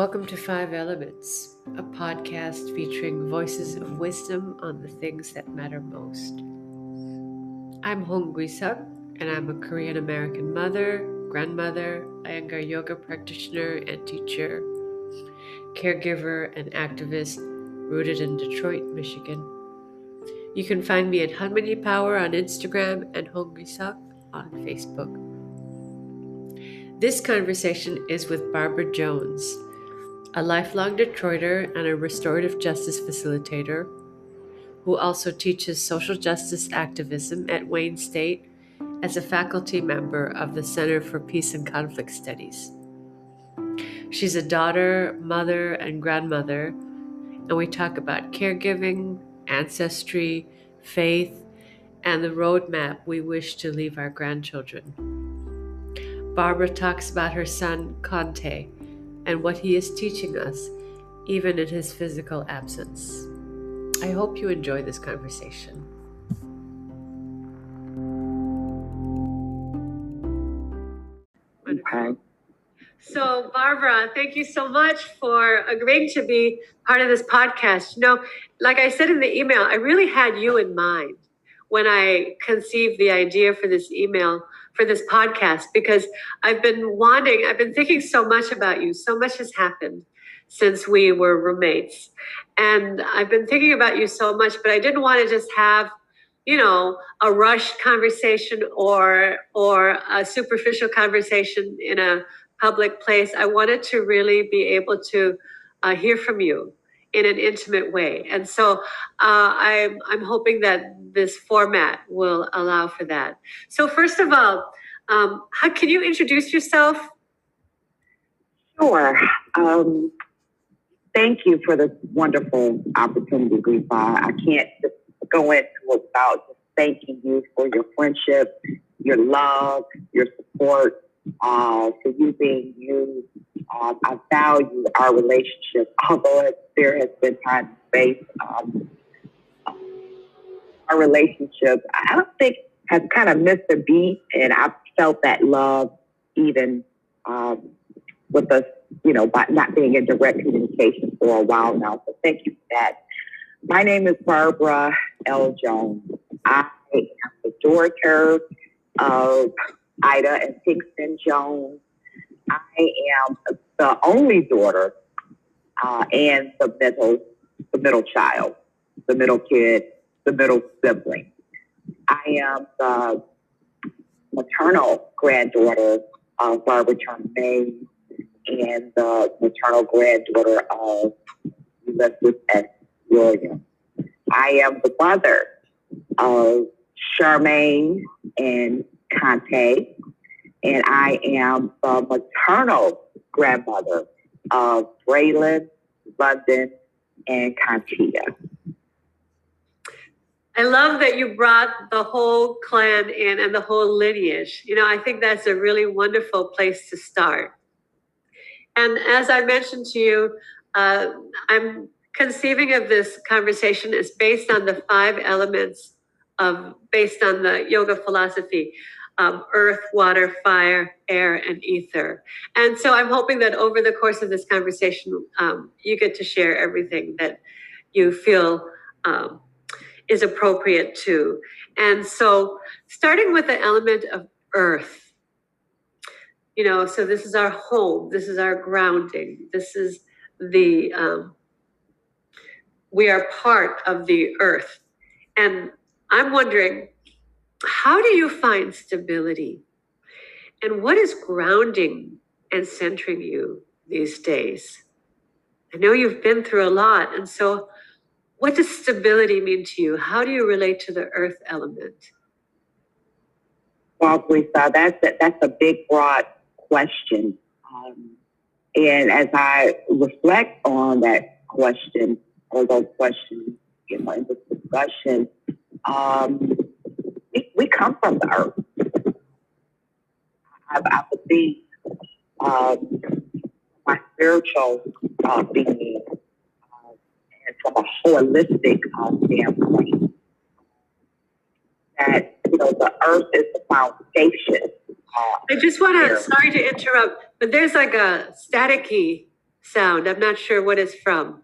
Welcome to Five Elements, a podcast featuring voices of wisdom on the things that matter most. I'm Hong Gui-suk, and I'm a Korean American mother, grandmother, Iyengar yoga practitioner and teacher, caregiver, and activist rooted in Detroit, Michigan. You can find me at Harmony Power on Instagram and Hong Gui-suk on Facebook. This conversation is with Barbara Jones a lifelong Detroiter and a restorative justice facilitator who also teaches social justice activism at Wayne State as a faculty member of the Center for Peace and Conflict Studies. She's a daughter, mother, and grandmother, and we talk about caregiving, ancestry, faith, and the roadmap we wish to leave our grandchildren. Barbara talks about her son, Conte and what He is teaching us, even in His physical absence. I hope you enjoy this conversation. Okay. So, Barbara, thank you so much for agreeing to be part of this podcast. You know, like I said in the email, I really had you in mind when I conceived the idea for this email for this podcast because I've been wanting, I've been thinking so much about you. So much has happened since we were roommates. And I've been thinking about you so much, but I didn't want to just have, you know, a rushed conversation or or a superficial conversation in a public place. I wanted to really be able to uh, hear from you in an intimate way. And so uh, I'm, I'm hoping that this format will allow for that. So first of all, um, how, can you introduce yourself? Sure. Um, thank you for this wonderful opportunity, Grifa. I can't go into without just thanking you for your friendship, your love, your support, uh, for you being you. Um, I value our relationship, although there has been time and space. Um, our relationship, I don't think has kind of missed a beat, and I've felt that love even um, with us, you know, by not being in direct communication for a while now. So thank you for that. My name is Barbara L. Jones. I am the daughter of Ida and Pinkston Jones. I am the only daughter uh, and the middle, the middle child, the middle kid, the middle sibling. I am the maternal granddaughter of Barbara May and the maternal granddaughter of Ulysses S. Williams. I am the mother of Charmaine and Conte, and I am the maternal grandmother of Braylon, London, and Contia. I love that you brought the whole clan in and the whole lineage. You know, I think that's a really wonderful place to start. And as I mentioned to you, uh, I'm conceiving of this conversation as based on the five elements of, based on the yoga philosophy um, earth, water, fire, air, and ether. And so I'm hoping that over the course of this conversation, um, you get to share everything that you feel um, is appropriate to. And so, starting with the element of earth, you know, so this is our home, this is our grounding, this is the, um, we are part of the earth. And I'm wondering, how do you find stability? And what is grounding and centering you these days? I know you've been through a lot. And so, what does stability mean to you? How do you relate to the earth element? Well, Lisa, that's a, that's a big, broad question. Um, and as I reflect on that question, or those questions, in this discussion, um, we, come from the earth. I, I believe um, my spiritual uh, being and from a holistic uh, standpoint. That you know the earth is the foundation. Uh, I just want to sorry to interrupt, but there's like a staticky sound. I'm not sure what it's from.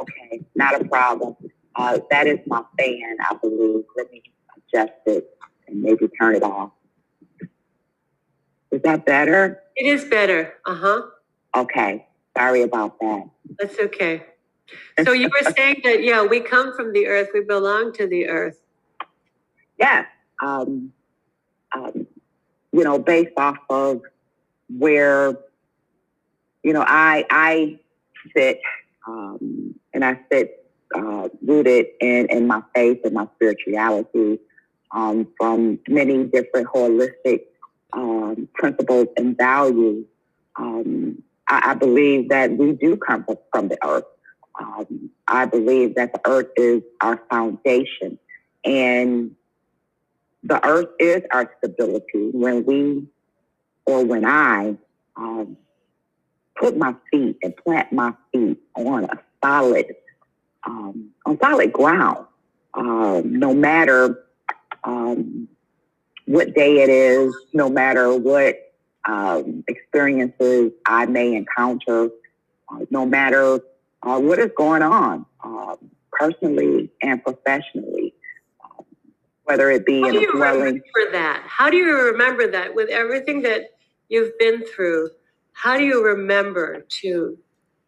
Okay, not a problem. Uh, that is my fan, I believe. Let me adjust it and maybe turn it off. Is that better? It is better. Uh huh. Okay, sorry about that. That's okay. So you were saying that, yeah, we come from the earth, we belong to the earth. Yes. Um, um, you know, based off of where, you know, I I sit um, and I sit uh, rooted in, in my faith and my spirituality um, from many different holistic um, principles and values. Um, I, I, believe that we do come from the earth. Um, I believe that the earth is our foundation. And the earth is our stability. When we, or when I, um, put my feet and plant my feet on a solid, um, on solid ground, no matter um, what day it is, no matter what um, experiences I may encounter, uh, no matter uh, what is going on, um, personally and professionally, um, whether it be How in do a you dwelling. remember that? How do you remember that with everything that you've been through? How do you remember to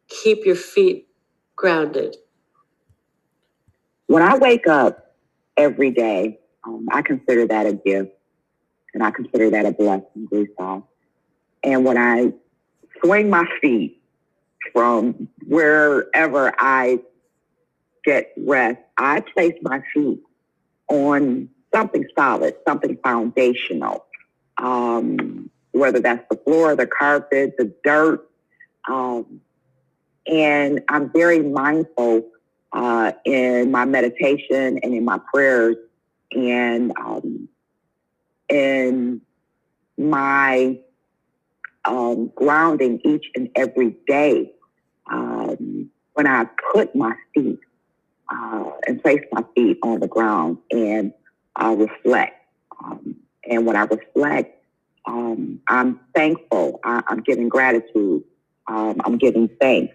keep your feet grounded? When I wake up every day, um, I consider that a gift and I consider that a blessing, Lisa. And when I swing my feet from wherever I get rest, I place my feet on something solid, something foundational. Um, whether that's the floor, the carpet, the dirt. Um, and I'm very mindful uh, in my meditation and in my prayers and um, in my um, grounding each and every day um, when I put my feet uh, and place my feet on the ground and I reflect. Um, and when I reflect, um, I'm thankful. I, am giving gratitude. Um, I'm giving thanks.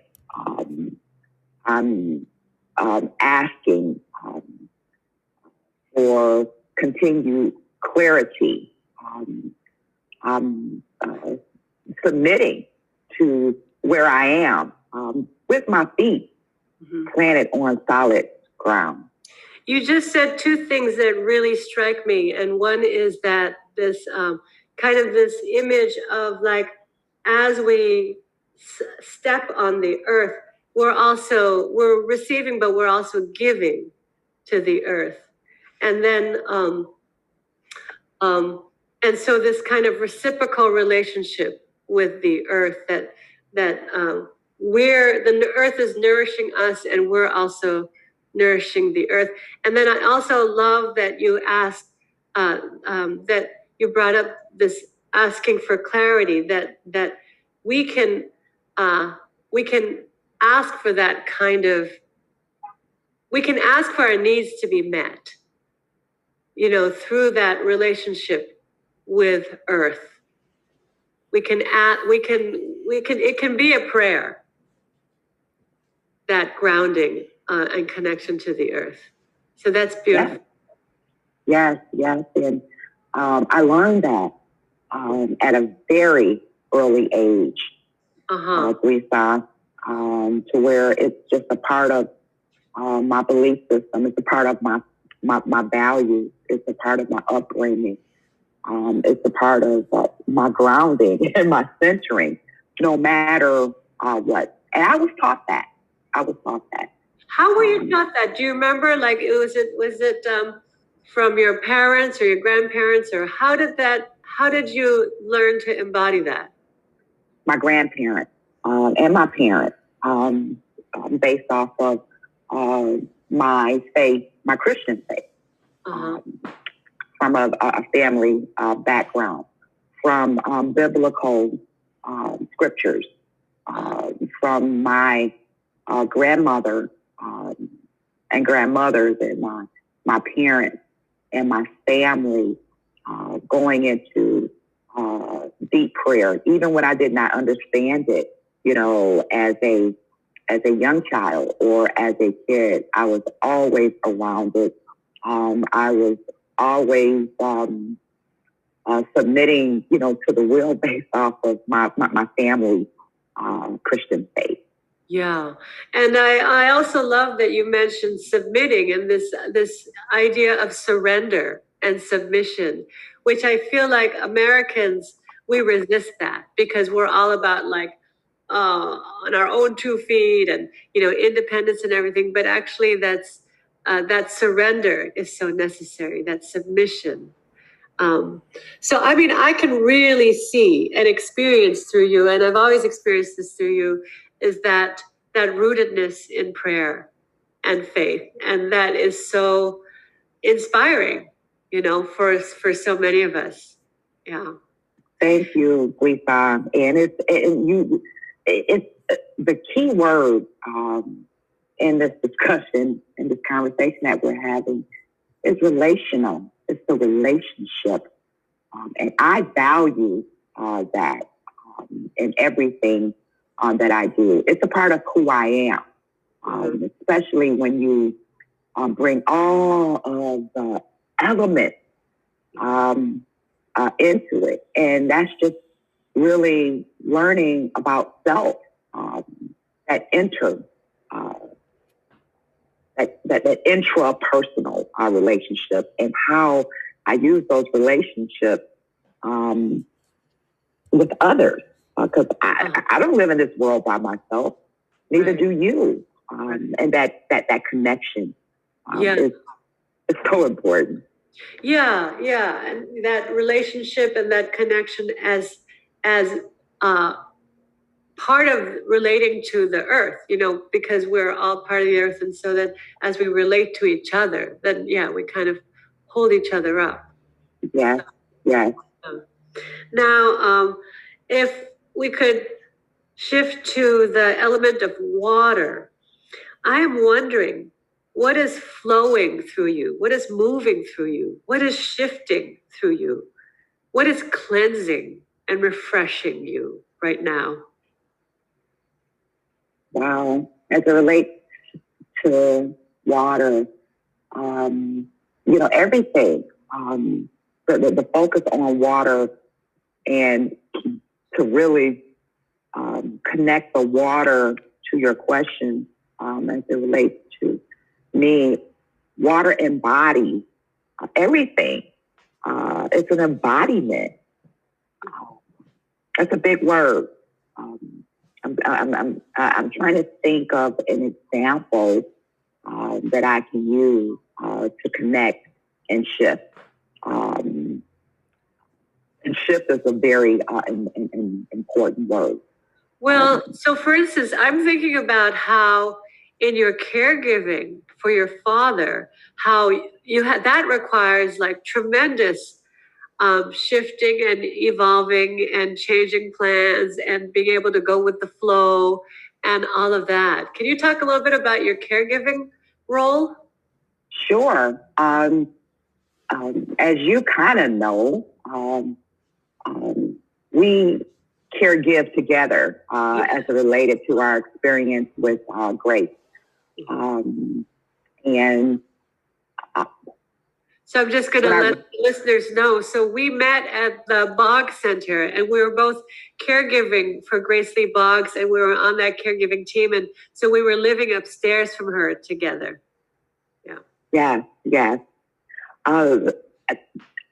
I'm asking for continued clarity. Um, I'm uh, submitting to where I am with my feet mm-hmm. planted on solid ground. You just said two things that really strike me, and one is that this um, kind of this image of like as we s- step on the earth we're also we're receiving but we're also giving to the earth and then um, um, and so this kind of reciprocal relationship with the earth that that um, we're the earth is nourishing us and we're also nourishing the earth. And then i also love that you asked uh, um, that you brought up this asking for clarity that that we can uh, we can ask for that kind of we can ask for our needs to be met you know through that relationship with earth we can add we can we can it can be a prayer that grounding uh, and connection to the earth so that's beautiful yes yes, yes. and um, I learned that um, at a very early age, uh-huh. uh, Lisa, um, to where it's just a part of uh, my belief system. It's a part of my, my, my values. It's a part of my upbringing. Um, it's a part of uh, my grounding and my centering, no matter uh, what. And I was taught that. I was taught that. How were you um, taught that? Do you remember? Like, it was it was it um, from your parents or your grandparents or how did that how did you learn to embody that my grandparents um, and my parents um, um, based off of uh, my faith my christian faith. Um, from a, a family uh, background from um, biblical um, scriptures uh, from my uh, grandmother and grandmothers and my my parents and my family uh, going into uh, deep prayer, even when I did not understand it. you know, as a as a young child or as a kid, I was always around it. Um, I was always um, uh, submitting, you know, to the will based off of my my, my family's um, Christian faith. Yeah, and I, I also love that you mentioned submitting and this this idea of surrender and submission, which I feel like Americans we resist that because we're all about like uh, on our own two feet and you know independence and everything. But actually, that's uh, that surrender is so necessary. That submission. Um, so I mean, I can really see and experience through you, and I've always experienced this through you, is that that rootedness in prayer and faith, and that is so inspiring, you know, for for so many of us. Yeah. Thank you, Guifa. And it's and you, it's the key word um, in this discussion, in this conversation that we're having, is relational. It's the relationship, um, and I value uh, that um, in everything um, that I do. It's a part of who I am, um, especially when you um, bring all of the elements um, uh, into it. And that's just really learning about self, um, that inter, uh, that, that, that intrapersonal uh, relationship and how I use those relationships um, with others because uh, I. I don't live in this world by myself. Neither right. do you. Um, and that, that, that connection um, yeah. is, is so important. Yeah, yeah, and that relationship and that connection as as uh, part of relating to the earth, you know, because we're all part of the earth, and so that as we relate to each other, then yeah, we kind of hold each other up. Yeah, yeah. Now, um, if we could shift to the element of water, I am wondering what is flowing through you? What is moving through you? What is shifting through you? What is cleansing and refreshing you right now? Wow. As it relates to water, um, you know, everything, um, the, the, focus on water and to really um, connect the water to your question um, as it relates to me, water embodies everything. Uh, it's an embodiment. That's a big word. Um, I'm, I'm, I'm, I'm, trying to think of an example uh, that I can use uh, to connect and shift. Um, and shift is a very uh, in, in, important word. Well, so for instance, I'm thinking about how in your caregiving for your father, how you had that requires like tremendous um, shifting and evolving and changing plans and being able to go with the flow and all of that. Can you talk a little bit about your caregiving role? Sure. Um, um, as you kind of know, um, um, we care give together uh, as it related to our experience with uh, Grace. Um, and so I'm just going to let I, listeners know. So we met at the Boggs Center, and we were both caregiving for Grace Lee Boggs, and we were on that caregiving team, and so we were living upstairs from her together. Yeah. Yeah. Yeah. Uh,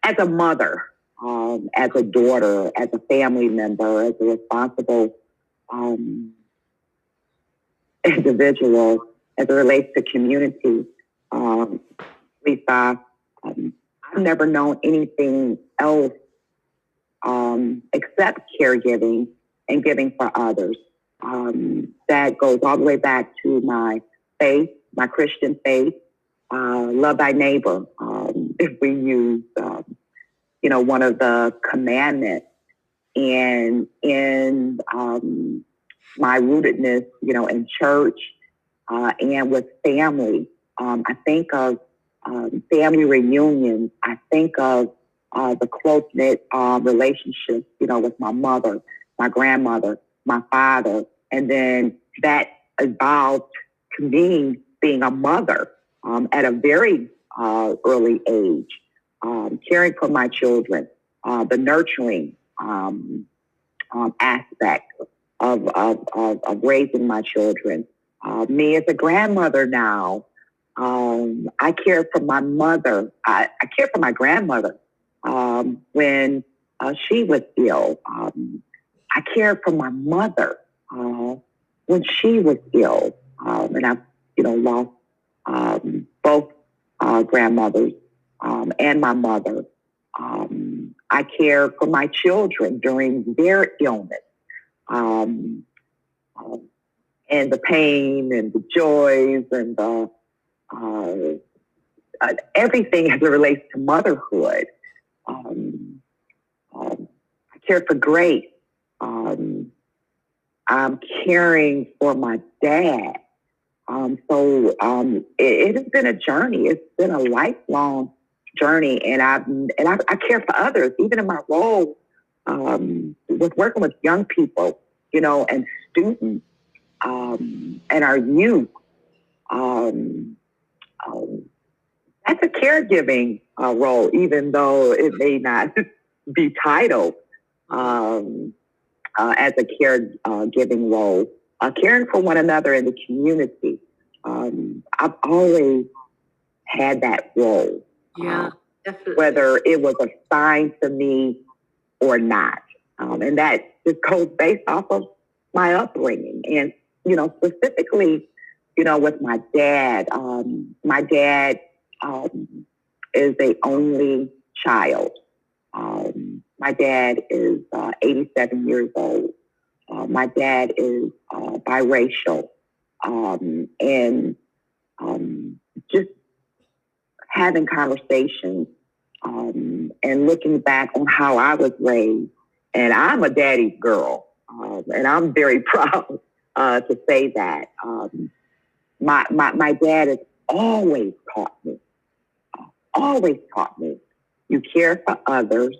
as a mother, um, as a daughter, as a family member, as a responsible um, individual, as it relates to community. Um, Lisa, um, I've never known anything else um, except caregiving and giving for others. Um, that goes all the way back to my faith, my Christian faith. Uh, love thy neighbor. Um, if we use, um, you know, one of the commandments, and in um, my rootedness, you know, in church uh, and with family. Um, I think of um, family reunions. I think of uh, the close knit uh, relationships, you know, with my mother, my grandmother, my father, and then that evolved to me being a mother um, at a very uh, early age, um, caring for my children, uh, the nurturing um, um, aspect of, of, of, of, raising my children. Uh, me as a grandmother now, um, I care for my mother. I, I care for my grandmother um, when uh, she was ill. Um, I cared for my mother uh, when she was ill, um, and I, you know, lost um, both uh, grandmothers um, and my mother. I care for my children during their illness. And the pain and the joys and the uh, uh, everything as it relates to motherhood. Um, um, I care for Grace. Um, I'm caring for my dad. Um, so um, it, it, has been a journey. It's been a lifelong journey, and I and I, I care for others, even in my role um, with working with young people, you know, and students and our youth. Um, um, that's a caregiving uh, role, even though it may not be titled um, uh, as a caregiving role. Uh, caring for one another in the community. Um, I've always had that role. Yeah, uh, definitely. Whether it was assigned to me or not. Um, and that just goes based off of my upbringing. And, you know, specifically you know, with my dad. Um, my dad um, is a only child. Um, my dad is uh, 87 years old. Uh, my dad is uh, biracial. Um, and um, just having conversations um, and looking back on how I was raised. And I'm a daddy's girl. and I'm very proud uh, to say that. My, my, my dad has always taught me, always taught me, you care for others,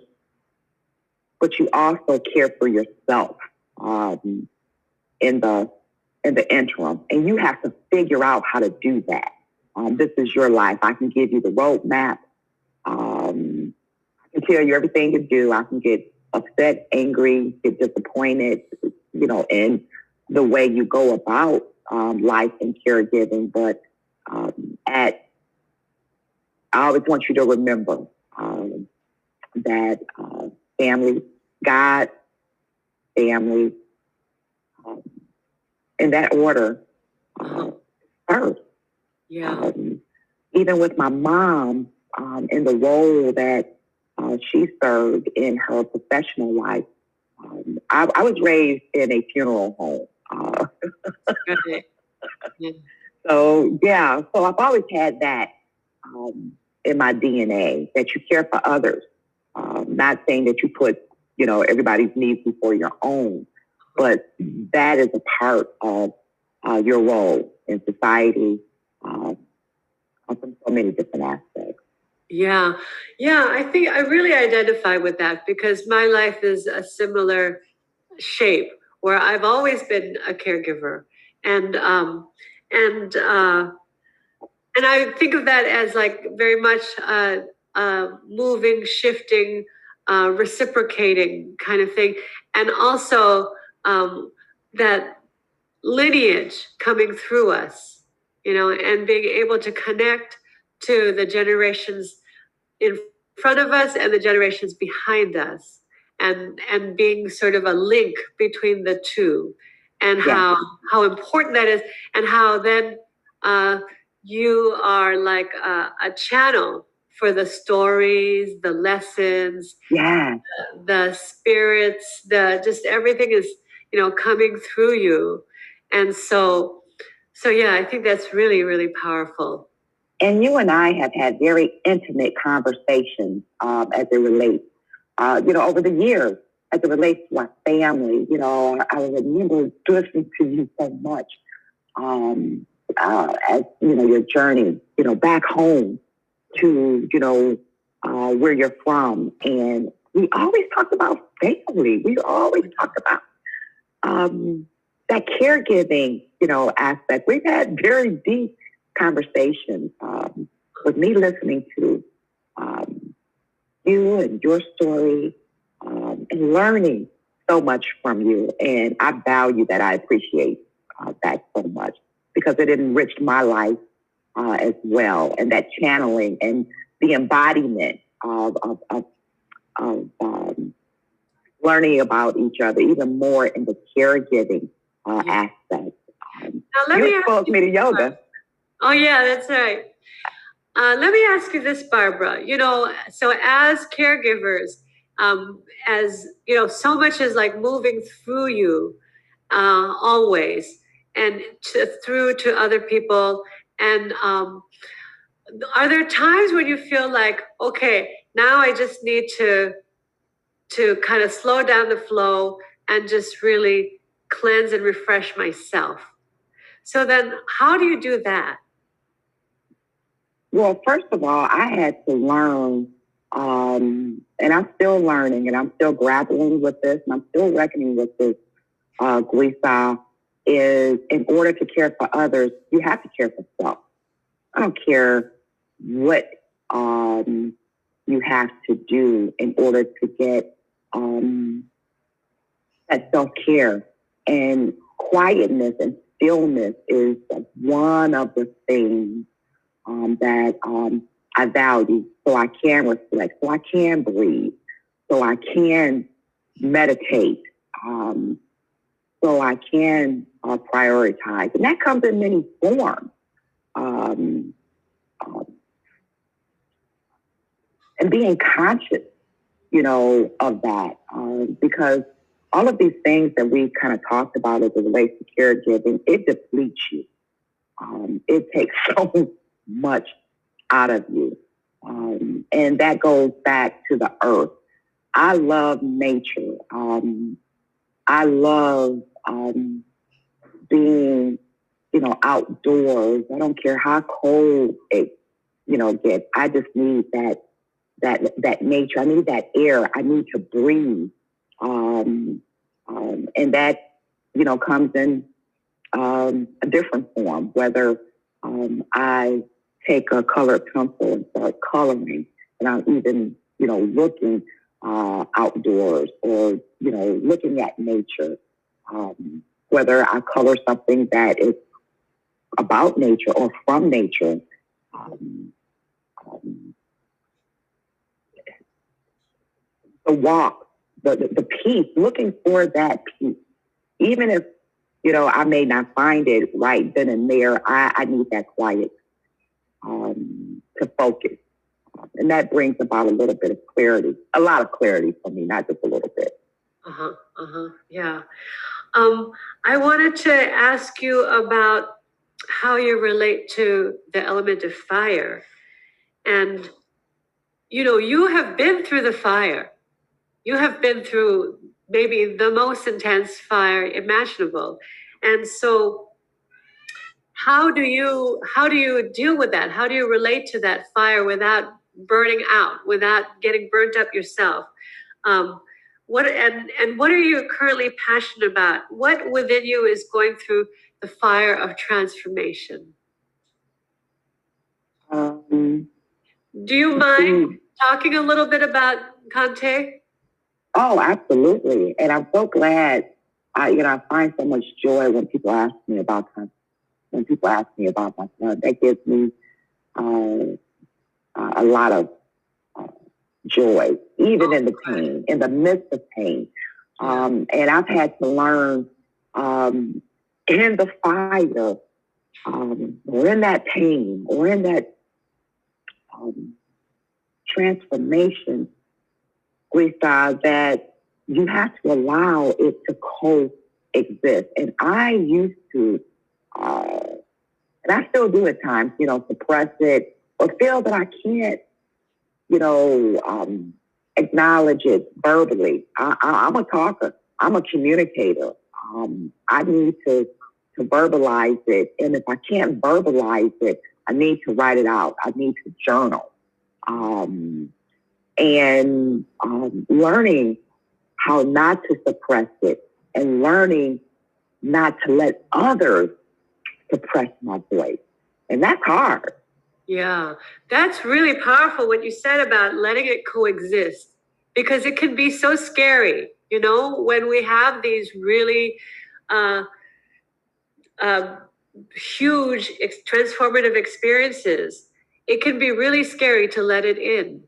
but you also care for yourself um, in the in the interim, and you have to figure out how to do that. Um, this is your life. I can give you the roadmap. Um, I can tell you everything to do. I can get upset, angry, get disappointed, you know, in the way you go about um, life and caregiving, but um, at I always want you to remember um, that uh, family, God, family, um, in that order uh, first. Yeah. Um, even with my mom, um, in the role that uh, she served in her professional life, I, I was raised in a funeral home. So yeah, so I've always had that um, in my DNA that you care for others. Um, not saying that you put you know everybody's needs before your own, but that is a part of uh, your role in society uh, from so many different aspects. Yeah, yeah, I think I really identify with that because my life is a similar shape where I've always been a caregiver, and um, and uh, and I think of that as like very much uh, uh, moving, shifting, uh, reciprocating kind of thing, and also um, that lineage coming through us, you know, and being able to connect to the generations in front of us and the generations behind us and and being sort of a link between the two and yeah. how how important that is and how then uh, you are like a, a, channel for the stories the lessons yeah. the, the spirits the just everything is you know coming through you. And so so yeah i think that's really really powerful. And you and i have had very intimate conversations um, as it relates uh, you know, over the years as it relates to my family. You know, I remember listening to you so much um, uh, as, you know, your journey, you know, back home to, you know, uh, where you're from. And we always talked about family. We always talked about um, that caregiving, you know, aspect. We've had very deep conversations um, with me listening to um, you and your story um, and learning so much from you. And I value that. I appreciate uh, that so much because it enriched my life uh, as well. And that channeling and the embodiment of, of, of, of um, learning about each other even more in the caregiving uh, aspect. Um, now, let you me exposed me to yoga. Oh, yeah, that's right. Uh, let me ask you this, Barbara. You know, so as caregivers, um, as you know, so much is like moving through you uh, always and to, through to other people. And um, are there times when you feel like, okay, now I just need to to kind of slow down the flow and just really cleanse and refresh myself? So then, how do you do that? Well, first of all, I had to learn, um, and I'm still learning, and I'm still grappling with this, and I'm still reckoning with this. Uh, is in order to care for others, you have to care for self. I don't care what um, you have to do in order to get um, that self care and quietness and stillness is one of the things um, that um, I value. So I can reflect, so I can breathe, so I can meditate, um, so I can uh, prioritize. And that comes in many forms. Um, um, and being conscious, you know, of that, um, because all of these things that we kind of talked about as it relates to caregiving, it depletes you. Um, it takes so much out of you. Um, and that goes back to the earth. I love nature. Um, I love um, being, you know, outdoors. I don't care how cold it, you know, gets. I just need that, that, that nature. I need that air. I need to breathe. Um, um, and that, you know, comes in um, a different form, whether I take a colored pencil and start coloring, and I'm even, you know, looking uh, outdoors or, you know, looking at nature. Um, whether I color something that is about nature or from nature. Um, um, the walk, the, the, the peace, looking for that peace. Even if, you know, I may not find it right then and there, I, I need that quiet um, to focus. And that brings about a little bit of clarity, a lot of clarity for me, not just a little bit. Uh huh. Uh huh. Yeah. Um, I wanted to ask you about how you relate to the element of fire. And, you know, you have been through the fire. You have been through maybe the most intense fire imaginable. And so how do you how do you deal with that? How do you relate to that fire without burning out without getting burnt up yourself? Um, what and and what are you currently passionate about? What within you is going through the fire of transformation? Um, do you mind talking a little bit about Kante? Oh, absolutely. And I'm so glad I, you know, I find so much joy when people ask me about Kante when people ask me about my son. That gives me uh, a lot of uh, joy, even in the pain, in the midst of pain. Um, and I've had to learn um, in the fire, um, or in that pain, or in that um, transformation, Gwisa, that you have to allow it to coexist. And I used to uh, and I still do at times, you know, suppress it or feel that I can't, you know, um, acknowledge it verbally. I, am a talker. I'm a communicator. Um, I need to to verbalize it, and if I can't verbalize it, I need to write it out. I need to journal, um, and um, learning how not to suppress it, and learning not to let others suppress my voice. And that's hard. Yeah, that's really powerful what you said about letting it coexist because it can be so scary, you know, when we have these really uh, uh, huge ex- transformative experiences. It can be really scary to let it in.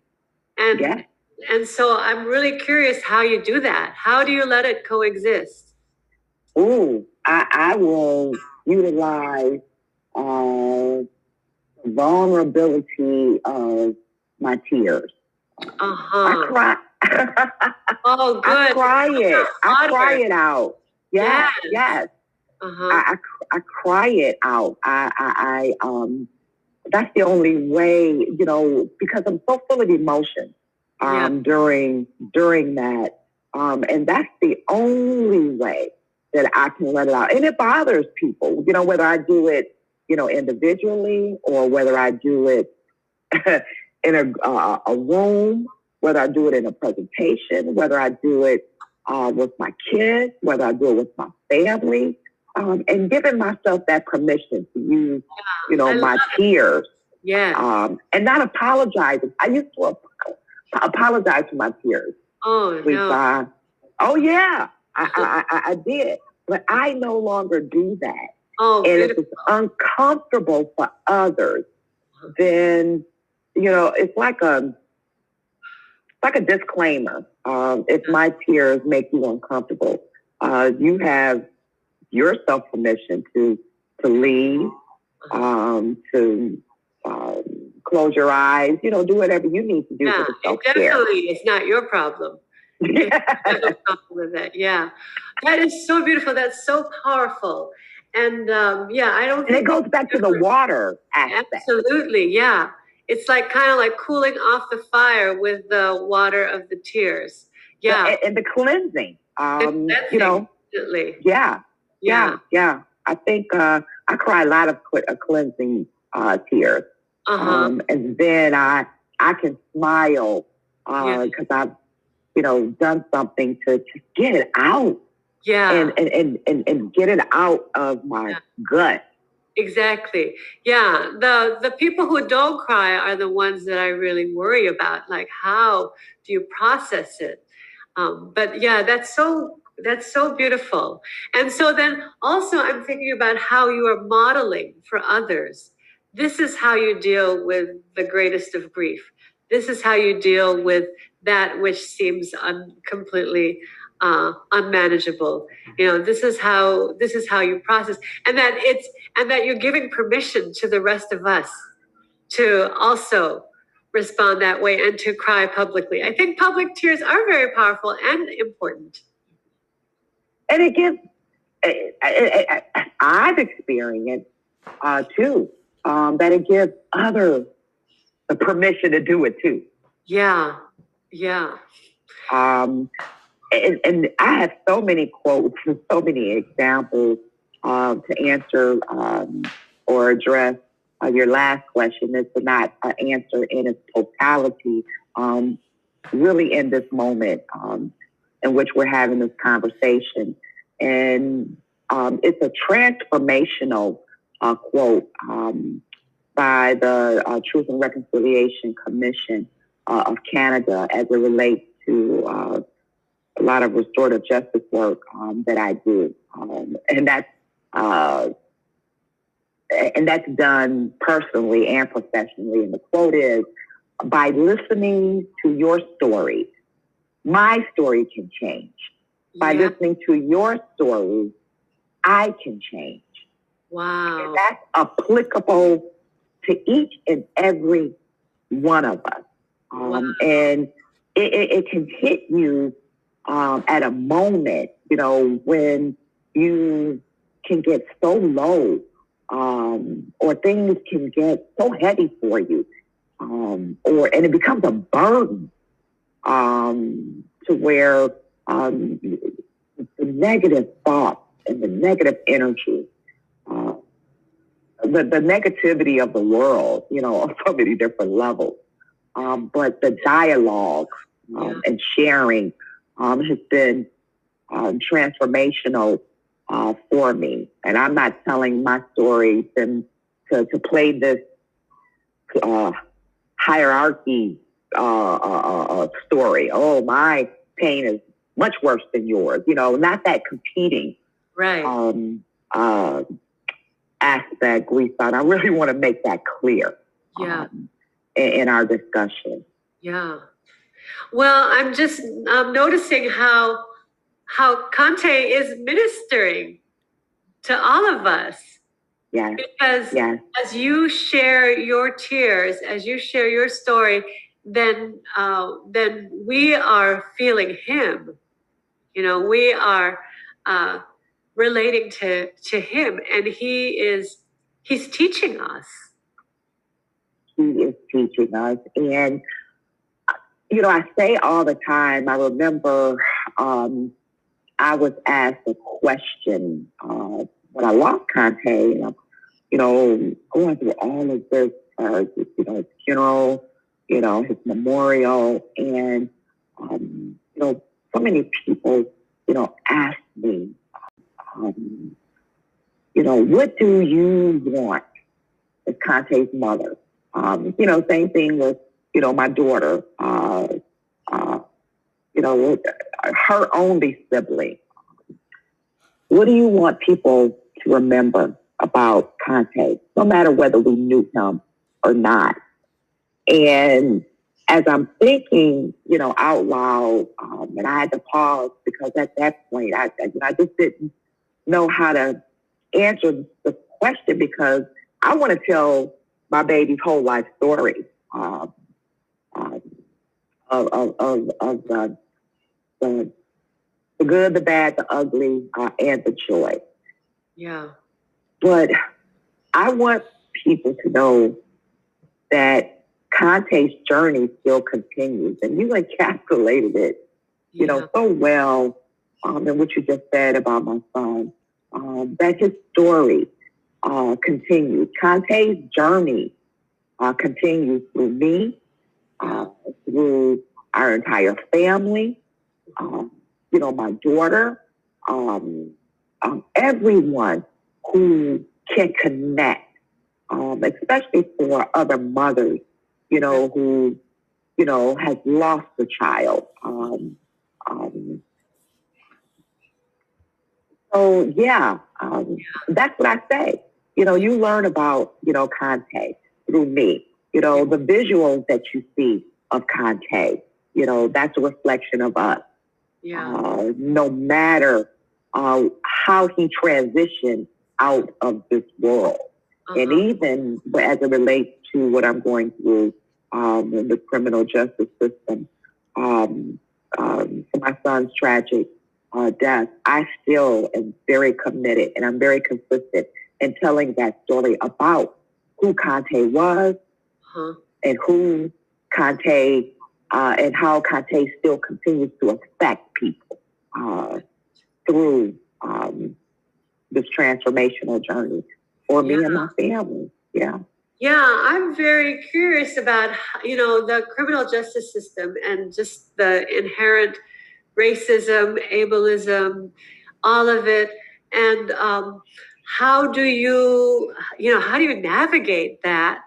And Yeah. and so I'm really curious how you do that. How do you let it coexist? Oh, I, I will utilize uh, vulnerability of my tears. I Uh-huh. I cry. Oh, good. I cry it. I cry it out. Yes, Yes. yes. Uh-huh. I, I, I cry it out. I, I, I, um, that's the only way, you know, because I'm so full of emotion, um, during, during that. Um, and that's the only way that I can let it out. And it bothers people, you know, whether I do it, you know, individually or whether I do it in a, uh, a room, whether I do it in a presentation, whether I do it uh, with my kids, whether I do it with my family, um, and giving myself that permission to use, you know, I my tears, yes. um, and not apologizing. I used to ap- apologize for my tears. oh, no. oh yeah, I, I, I, did, but I no longer do that. Oh, And if it's uncomfortable for others, then you know it's like a it's like a disclaimer. Um, if my tears make you uncomfortable, uh, you have yourself permission to to leave, um, to um, close your eyes. You know, do whatever you need to do Yeah, for self care. definitely is not your problem. I have no problem with that. Yeah, that is so beautiful. That's so powerful. And um, yeah, I don't and it goes back to the water aspect. absolutely. Yeah, it's like kind of like cooling off the fire with the water of the tears. Yeah, and, and the cleansing. Um, cleansing. you know, definitely. yeah, Yeah. yeah, yeah. I think uh, I cry a lot of uh, cleansing uh, tears, Uh huh. um, and then I I can smile Yeah. because I've you know done something to, to get it out yeah. and, and, and, and, and get it out of my Yeah. gut. Exactly. Yeah. The the people who don't cry are the ones that I really worry about. Like, how do you process it? Um, but yeah, that's so that's so beautiful. And so then also I'm thinking about how you are modeling for others. This is how you deal with the greatest of grief. This is how you deal with that which seems un- completely uh, unmanageable. You know, this is how this is how you process, and that it's and that you're giving permission to the rest of us to also respond that way and to cry publicly. I think public tears are very powerful and important. And it gives, I, I, I, I've experienced uh, too, um, that it gives others the permission to do it too. Yeah, yeah, Um, and, and I have so many quotes and so many examples uh, to answer um, or address uh, your last question. Is to not uh, answer in its totality, um, really in this moment um, in which we're having this conversation. And um, it's a transformational uh, quote um, by the uh, Truth and Reconciliation Commission uh, of Canada as it relates to uh, a lot of restorative justice work um, that I do, um, and that's uh, and that's done personally and professionally. And the quote is, "By listening to your story, my story can change. By yeah. listening to your story, I can change." Wow. And that's applicable to each and every one of us. Um, and it, it, it can hit you um, at a moment, you know, when you can get so low um, or things can get so heavy for you um, or and it becomes a burden um, to where um, the negative thoughts and the negative energy uh, the, the negativity of the world, you know, on so many different levels. Um, but the dialogue um, Yeah. and sharing um, has been um, transformational uh, for me. And I'm not telling my story to, to, to play this uh, hierarchy uh, uh, uh, story. Oh, my pain is much worse than yours. You know, not that competing Right. um, uh, aspect we thought. I really want to make that clear Yeah. um, in, our discussion. Yeah. Well, I'm just um, noticing how how Conte is ministering to all of us Yes, because yes, as you share your tears, as you share your story, then uh, then we are feeling him. You know, we are uh, relating to to him, and he is he's teaching us. Teaching us. And, you know, I say all the time, I remember um, I was asked a question uh, when I lost Conte, and you know, going through all of this, uh, you know, his funeral, you know, his memorial, and, um, you know, so many people, you know, asked me, um, you know, what do you want as Conte's mother? Um, you know, same thing with, you know, my daughter, uh, uh, you know, her only sibling. What do you want people to remember about Conte, no matter whether we knew him or not? And as I'm thinking, you know, out loud, um, and I had to pause because at that point, I, I, I just didn't know how to answer the question because I want to tell my baby's whole life story um, um, of, of, of, of the, the, the good, the bad, the ugly, uh, and the joy. Yeah. But I want people to know that Conte's journey still continues, and you encapsulated it, you know, so well um, in what you just said about my son. Um, that his story uh, continues. Conte's journey uh, continues through me, uh, through our entire family, um, you know, my daughter, um, um, everyone who can connect, um, especially for other mothers, you know, who, you know, has lost a child. Um, um, so yeah, that's what I say. You know, you learn about, you know, Conte through me. You know, the visuals that you see of Conte, you know, that's a reflection of us. Yeah. Uh, no matter uh, how he transitioned out of this world. And Uh-huh. even as it relates to what I'm going through um, in the criminal justice system, um, um, for my son's tragic uh, death, I still am very committed and I'm very consistent in telling that story about who Conte was Uh-huh. and who Conte uh, and how Conte still continues to affect people uh, through um, this transformational journey for me and my family. Yeah. Yeah, I'm very curious about you know the criminal justice system and just the inherent racism, ableism, all of it, and um, how do you you know how do you navigate that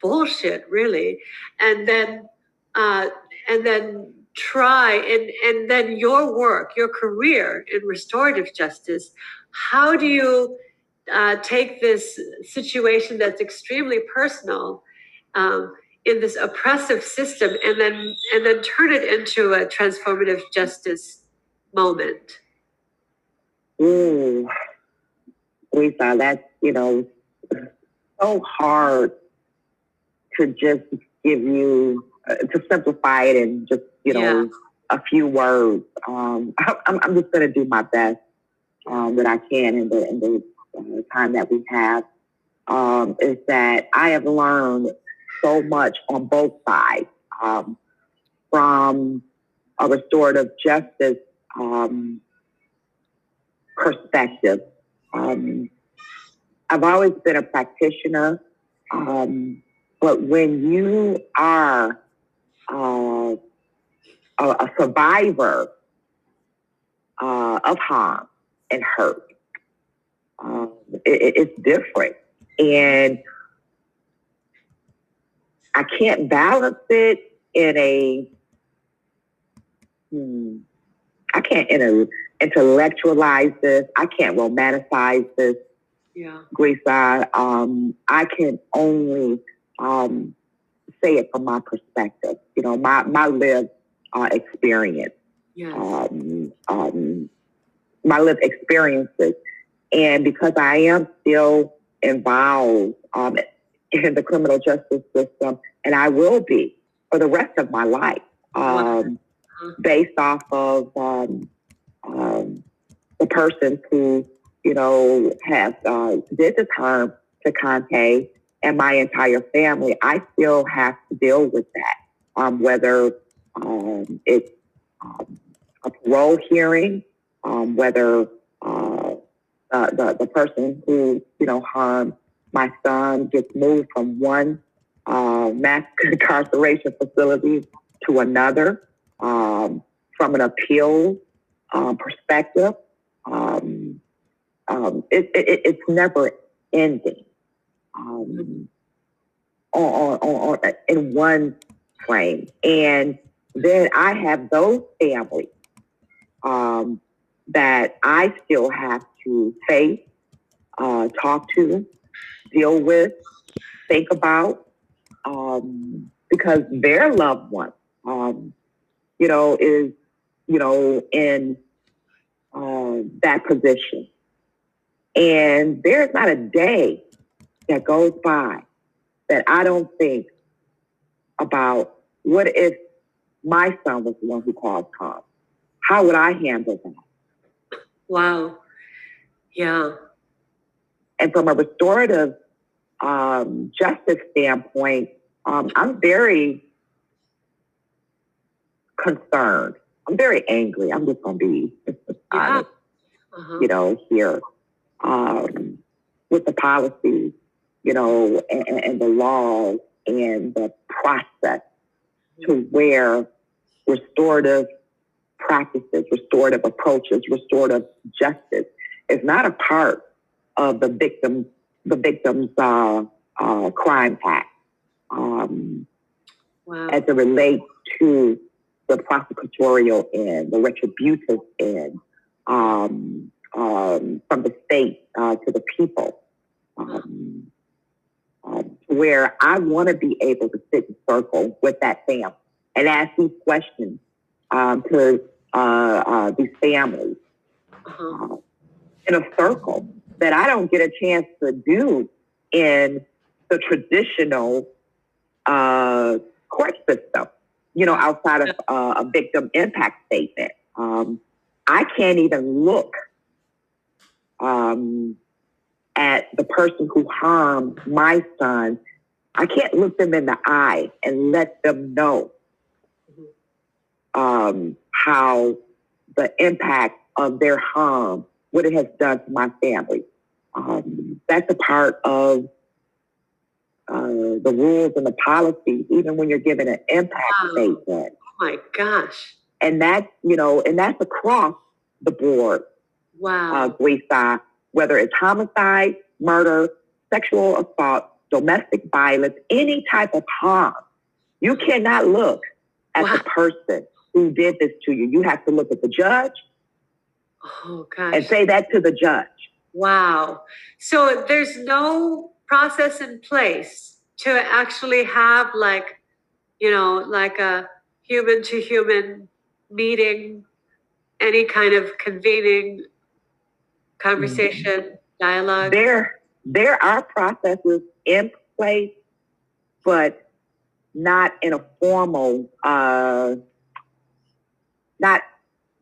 bullshit really, and then uh, and then try and and then your work, your career in restorative justice, how do you uh, take this situation that's extremely personal um, in this oppressive system and then and then turn it into a transformative justice moment Ooh, Lisa, that's, you know, so hard to just give you, uh, to simplify it in just, you know, a few words. Um, I'm, I'm just going to do my best um, that I can in the, in the uh, time that we have. Um, is that I have learned so much on both sides um, from a restorative justice um, perspective. Um, I've always been a practitioner, um, but when you are uh, a, a survivor uh, of harm and hurt, um, it, it- it's different, and I can't balance it in a. Hmm, I can't inter- intellectualize this. I can't romanticize this. Yeah. Grisa, um, I can only um, say it from my perspective. You know, my my lived uh, experience, Yes. um, um, my lived experiences, and because I am still involved um, in the criminal justice system, and I will be for the rest of my life, um, based off of um, um, the persons who you know, have uh, did this harm to Conte and my entire family, I still have to deal with that. Um, whether um, it's um, a parole hearing, um, whether uh, uh, the the person who you know harmed my son gets moved from one uh, mass incarceration facility to another, um, from an appeal um, perspective. Um, um, it, it, it's never ending um, in one frame. And then I have those families um, that I still have to face, uh, talk to, deal with, think about, um, because their loved one, um, you know, is, you know, in uh, that position. And there's not a day that goes by that I don't think about what if my son was the one who caused harm? How would I handle that? Wow. Yeah. And from a restorative um, justice standpoint, um, I'm very concerned. I'm very angry. I'm just going to be Yeah. honest, Uh-huh. you know, here um, with the policies, you know, and, and the laws and the process to where restorative practices, restorative approaches, restorative justice is not a part of the victim, the victim's uh, uh, crime act um, Wow. as it relates to the prosecutorial end, the retributive end, um, um, from the state uh, to the people, um, um, where I want to be able to sit in circle with that family and ask these questions um, to uh, uh, these families. Uh-huh. uh, in a circle that I don't get a chance to do in the traditional uh, court system, you know, outside of uh, a victim impact statement. Um, I can't even look um, at the person who harmed my son. I can't look them in the eye and let them know um, how the impact of their harm, what it has done to my family. Um, that's a part of uh, the rules and the policies, even when you're given an impact Wow. statement. Oh my gosh. And that's, you know, and that's across the board, Wow. uh, whether it's homicide, murder, sexual assault, domestic violence, any type of harm. You cannot look at Wow. the person who did this to you. You have to look at the judge oh and say that to the judge. Wow. So there's no process in place to actually have like, you know, like a human to human meeting, any kind of convening conversation, dialogue. There, there are processes in place, but not in a formal, uh, not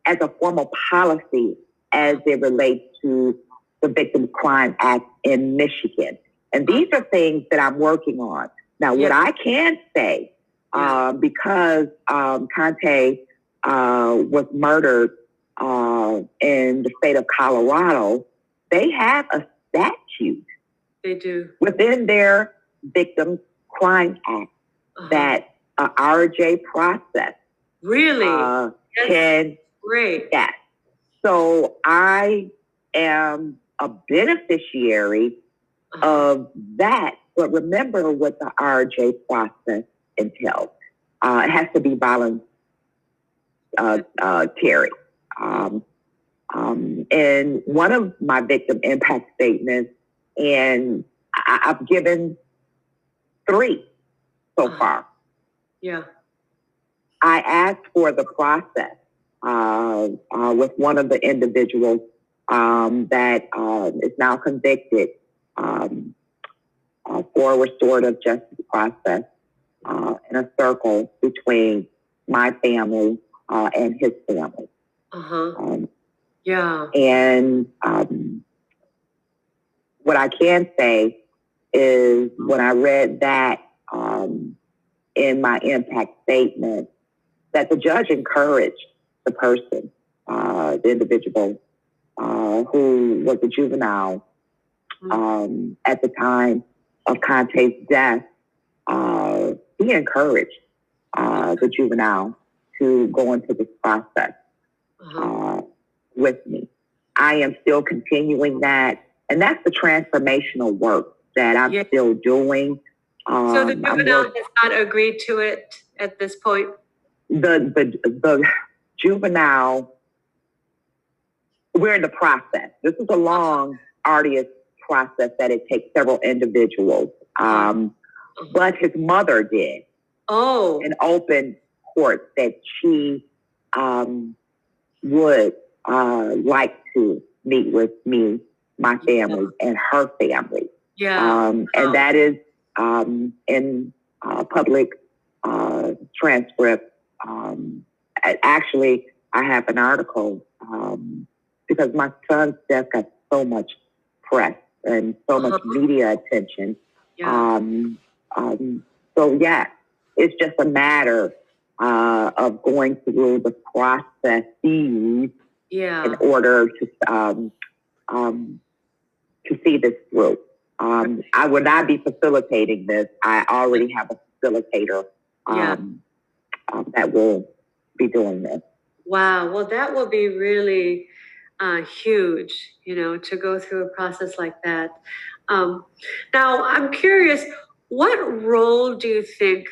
as a formal policy as it relates to the Victim Crime Act in Michigan. And these are things that I'm working on. Now, what I can say, um, because um, Conte uh, was murdered uh, in the state of Colorado, they have a statute They do. within their Victim Crime Act Uh-huh. that uh, RJ process really uh, can great. Yes. So I am a beneficiary. Of that. But remember what the RJ process entails. Uh, it has to be voluntary. Uh, uh. Um, um, and one of my victim impact statements, and I, I've given three so Uh-huh. far. Yeah. I asked for the process uh, uh, with one of the individuals um, that um, is now convicted um, uh, for a restorative justice process uh, in a circle between my family uh, and his family. Uh huh. Um, Yeah. and um, what I can say is when I read that um, in my impact statement, that the judge encouraged the person, uh, the individual uh, who was a juvenile um, at the time of Conte's death, uh, he encouraged uh, the juvenile to go into this process Uh-huh. uh, with me. I am still continuing that, and that's the transformational work that I'm Yeah. still doing. Um, So the I'm juvenile has not agreed to it at this point. the, the the juvenile. We're in the process. This is a long, arduous process that it takes several individuals. Um, but his mother did. Oh. an open court that she um, would uh, like to meet with me, my family, and her family. Yeah. Um, Oh. and that is um, in uh, public uh, transcript. Um, actually, I have an article um, because my son's death got so much press and so much Uh-huh. media attention. yeah. Um, um, so yeah, it's just a matter uh, of going through the processes yeah. in order to um, um, to see this through. Um, I would not be facilitating this. I already have a facilitator Yeah. um, um, that will be doing this. Wow. Well, that will be really uh, huge, you know, to go through a process like that. Um, now, I'm curious, what role do you think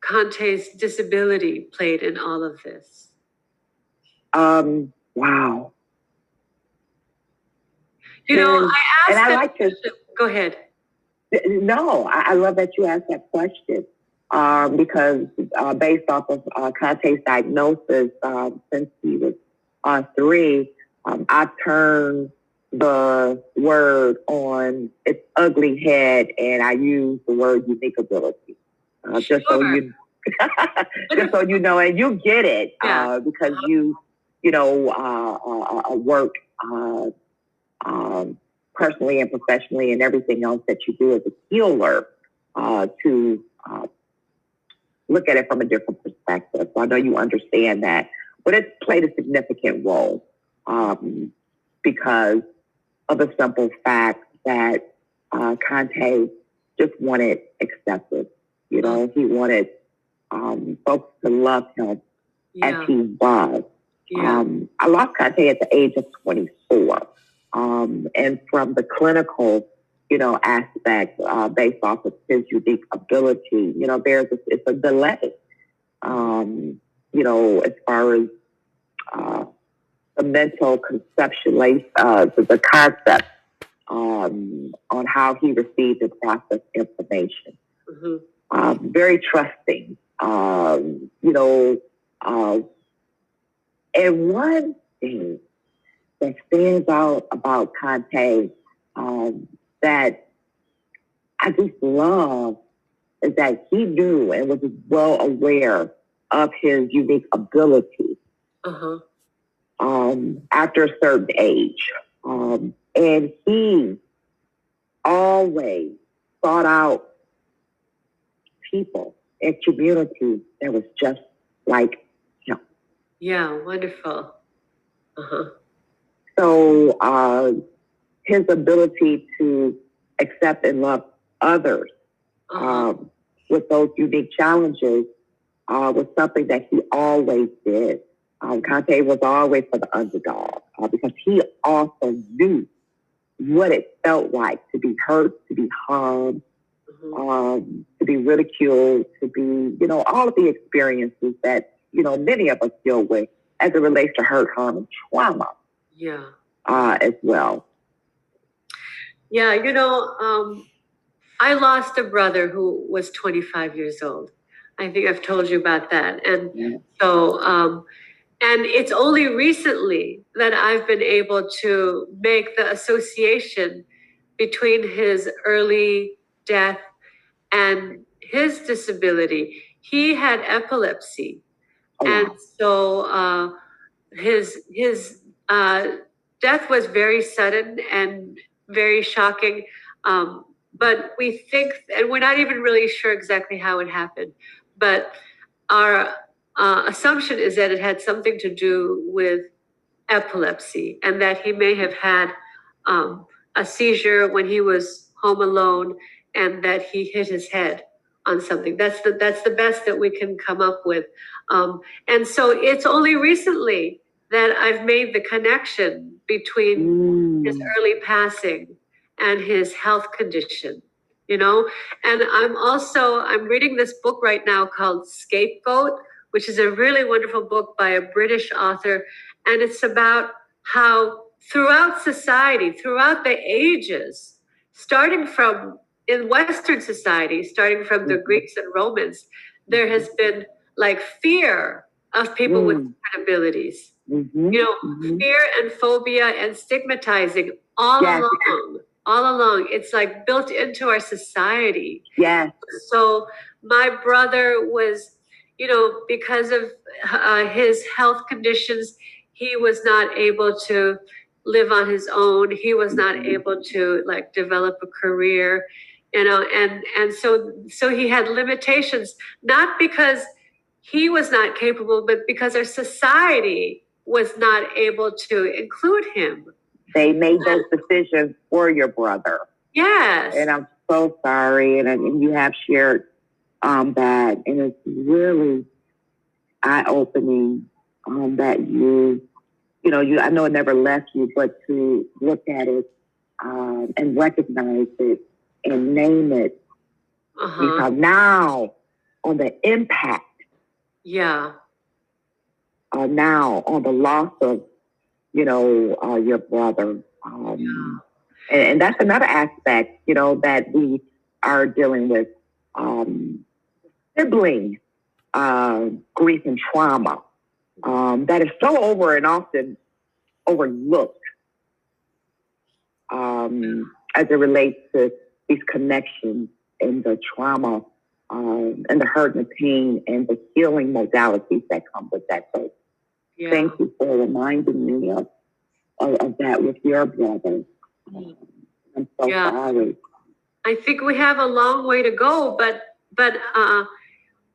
Conte's disability played in all of this? Um, wow. You know, And- I asked. And I that- like to Go ahead. No, I, I love that you asked that question um, because uh, based off of uh, Conte's diagnosis, um, since he was uh, three, um, I turned the word on its ugly head and I use the word unique ability. Uh, just so you just so you know, and you get it Yeah. uh, because you, you know, uh, uh, uh, work uh, um, personally and professionally and everything else that you do as a healer uh, to uh, look at it from a different perspective. So I know you understand that, but it played a significant role um, because of the simple fact that uh, Conte just wanted acceptance. You know, he wanted um, folks to love him Yeah. as he was. Yeah. Um, I lost Conte at the age of 24. Um, and from the clinical, you know, aspect, uh, based off of his unique ability, you know, there's a, it's a delay, um, you know, as far as uh, the mental conceptualization, uh, the, the concept um, on how he received and processed information Mhm. uh, very trusting. Um, you know, uh, and one thing that stands out about Conte um, that I just love is that he knew and was well aware of his unique ability Uh-huh. Um, after a certain age. Um, and he always sought out people and community that was just like him. Yeah. Wonderful. Uh-huh. So uh, his ability to accept and love others Uh-huh. um, with those unique challenges uh, was something that he always did. Um, Conte was always for the underdog uh, because he also knew what it felt like to be hurt, to be harmed, Mhm. um, to be ridiculed, to be, you know, all of the experiences that, you know, many of us deal with as it relates to hurt, harm, and trauma Yeah. uh, as well. Yeah, you know, um, I lost a brother who was 25 years old. I think I've told you about that. And Yeah. so, um, and it's only recently that I've been able to make the association between his early death and his disability. He had epilepsy. Oh, and so uh, his his uh, death was very sudden and very shocking. Um, but we think, and we're not even really sure exactly how it happened. But our uh, assumption is that it had something to do with epilepsy, and that he may have had um, a seizure when he was home alone, and that he hit his head on something. That's the that's the best that we can come up with. Um, and so it's only recently that I've made the connection between his Mm. early passing and his health condition, you know? And I'm also, I'm reading this book right now called Scapegoat, which is a really wonderful book by a British author. And it's about how throughout society, throughout the ages, starting from in Western society, starting from the Mhm. Greeks and Romans, there has been like fear of people with Mm. disabilities. Mhm. You know, Mhm. fear and phobia and stigmatizing all Yes. along, all along. It's like built into our society. Yes. So my brother was, you know, because of uh, his health conditions, he was not able to live on his own. He was not Mhm. able to like develop a career, you know, and and so so he had limitations, not because he was not capable, but because our society was not able to include him. They made those decisions for your brother. Yes. And I'm so sorry. And, and you have shared um, that. And it's really eye opening um, that you, you know, you, I know it never left you, but to look at it um, and recognize it and name it. uh-huh. Because now on the impact, Yeah. uh, now on the loss of, you know, uh, your brother. Um, and, and that's another aspect, you know, that we are dealing with um, sibling uh, grief and trauma um, that is so over and often overlooked um, as it relates to these connections and the trauma um, and the hurt and the pain and the healing modalities that come with that. So Yeah. thank you for reminding me of, of, of that with your brother. Um, I'm so Yeah. sorry. I think we have a long way to go, but but uh,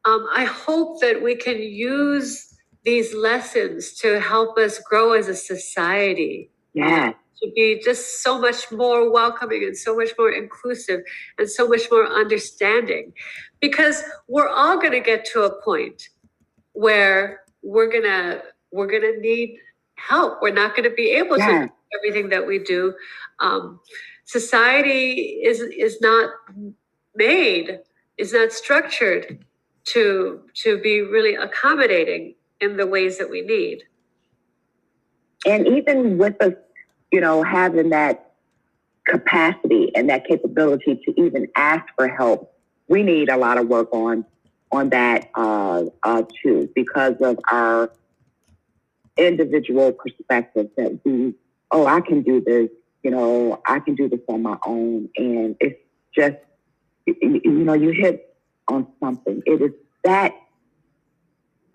um, I hope that we can use these lessons to help us grow as a society Yeah. to be just so much more welcoming and so much more inclusive and so much more understanding, because we're all going to get to a point where we're gonna we're gonna need help. We're not going to be able to Yeah. do everything that we do. Um, society is is not made is not structured to to be really accommodating in the ways that we need. And even with us, you know, having that capacity and that capability to even ask for help, we need a lot of work on on that uh, uh, too, because of our individual perspective that we, oh, I can do this, you know, I can do this on my own, and it's just, you, you know, you hit on something. It is that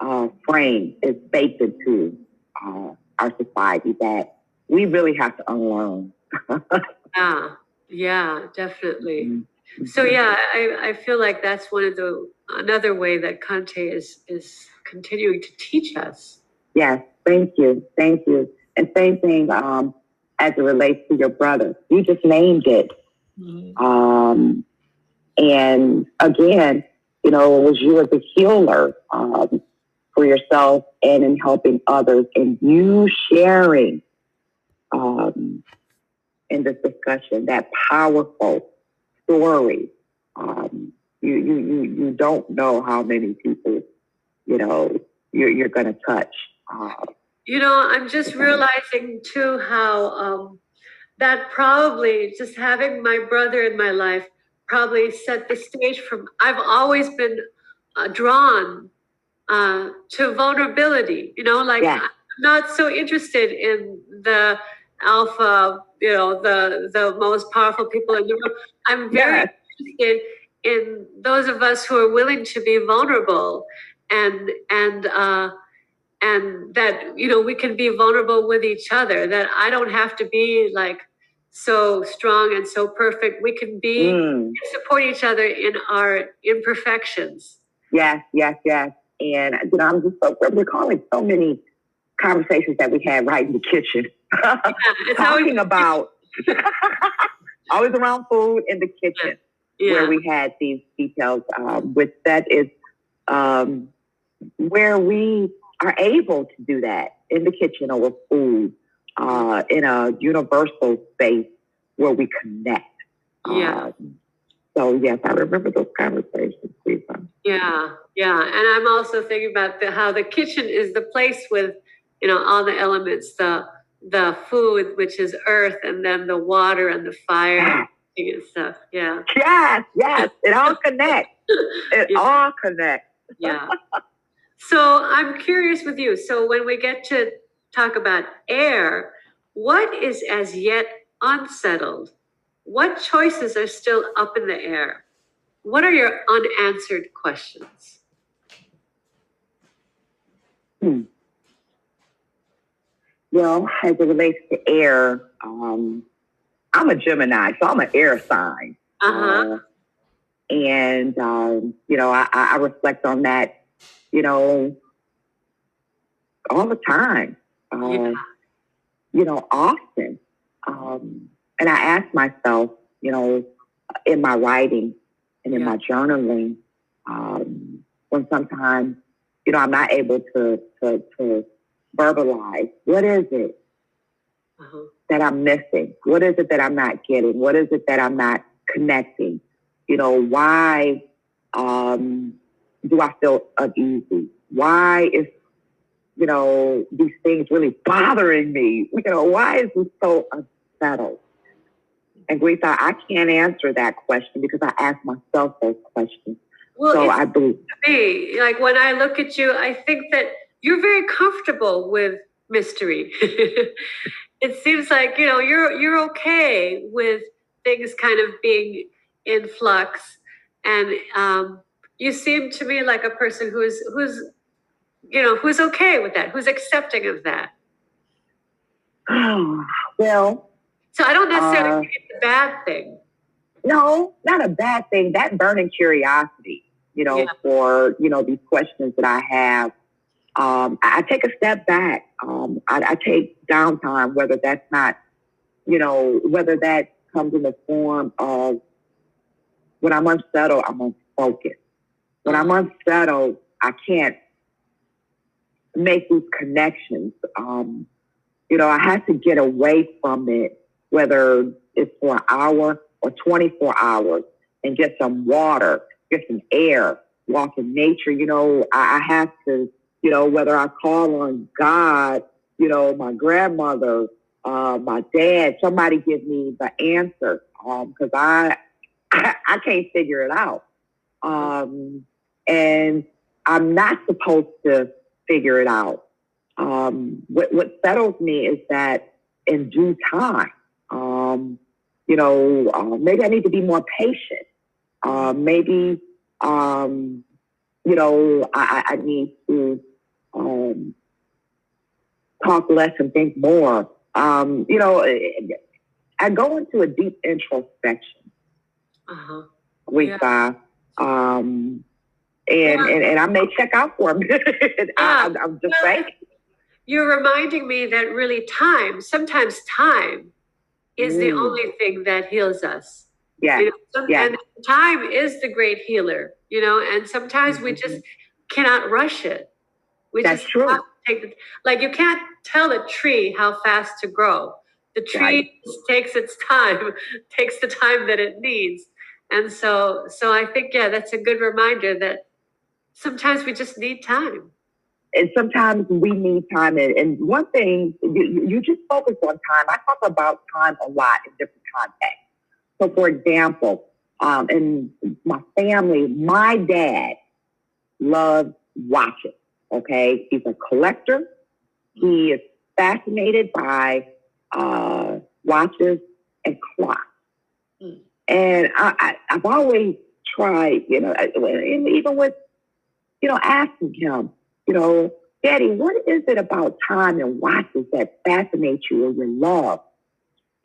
uh, frame is baked into uh, our society that we really have to unlearn. Yeah, yeah, definitely. So yeah, I, I feel like that's one of the another way that Conte is is continuing to teach us. Yes, thank you, thank you. And same thing um, as it relates to your brother. You just named it. Um, and again, you know, it was you as a healer um, for yourself and in helping others, and you sharing um, in this discussion, that powerful story. Um, you, you, you, you don't know how many people, you know, you're, you're going to touch. Uh, You know, I'm just realizing too how um, that probably just having my brother in my life probably set the stage from. I've always been uh, drawn uh, to vulnerability. You know, like Yeah. I'm not so interested in the alpha. You know, the the most powerful people in the room. I'm very Yes. interested in those of us who are willing to be vulnerable and and uh, and that you know we can be vulnerable with each other that i don't have to be like so strong and so perfect. We can be mm, support each other in our imperfections. Yes, yes, yes. And, you know, I'm just so, we're recalling so many conversations that we had right in the kitchen. yeah, it's always, about always around food in the kitchen where we had these details um, which that is um, where we are able to do that in the kitchen over food uh, in a universal space where we connect Yeah. Um, so yes i remember those conversations Lisa. yeah yeah and i'm also thinking about the, how the kitchen is the place with you know all the elements the the food which is earth and then the water and the fire and stuff yeah yes yes it all connects it Yeah. all connects yeah. So I'm curious with you. So when we get to talk about air, what is as yet unsettled? What choices are still up in the air? What are your unanswered questions? Well, as it relates to air, um, I'm a Gemini, so I'm an air sign. Uh huh. Uh, and, um, you know, I I reflect on that, you know, all the time, uh, yeah. you know, often. Um, and I ask myself, you know, in my writing and in Yeah. my journaling, um, when sometimes, you know, I'm not able to, to, to verbalize, what is it Uh-huh. that I'm missing? What is it that I'm not getting? What is it that I'm not connecting? You know, why um, do I feel uneasy? Why is, you know, these things really bothering me? You know, why is this so unsettled? And Greta, I can't answer that question because I ask myself those questions. Well, so I believe, me. Like when I look at you, I think that you're very comfortable with mystery. it seems like you know you're you're okay with things kind of being in flux, and um, you seem to me like a person who's who's you know who's okay with that, who's accepting of that. well, So I don't necessarily Uh, think it's a bad thing. No, not a bad thing. That burning curiosity, you know, Yeah. for, you know, these questions that I have. Um, I, I take a step back. Um, I, I take downtime, whether that's not, you know, whether that comes in the form of when I'm unsettled, I'm unfocused. When I'm unsettled, I can't make these connections. Um, you know, I have to get away from it, whether it's for an hour or 24 hours, and get some water, get some air, walk in nature. You know, I, I have to, you know, whether I call on God, you know, my grandmother, uh, my dad, somebody give me the answer Um, because I, I can't figure it out. Um, and I'm not supposed to figure it out. Um, what, what settles me is that in due time, um, you know, uh, maybe I need to be more patient. Uh, maybe, um, you know, I, I need to um, talk less and think more. Um, you know, I go into a deep introspection Uh-huh. with uh, um, and, and and I may check out for a minute. I, I'm, I'm just Well, saying. You're reminding me that really time, sometimes time is the Mm. only thing that heals us. Yeah, You know, some- yeah. And time is the great healer, you know, and sometimes we just cannot rush it. We That's just true. take the, like you can't tell a tree how fast to grow. The tree takes its time, takes the time that it needs. And so, so I think, yeah, that's a good reminder that sometimes we just need time. and sometimes we need time. And, and one thing, you, you just focus on time. I talk about time a lot in different contexts. So, for example, um, in my family, my dad loves watches. Okay, he's a collector. He is fascinated by uh, watches and clocks. Mm. And I, I, I've always tried, you know, even with, you know, asking him, you know, Daddy, what is it about time and watches that fascinates you or you love?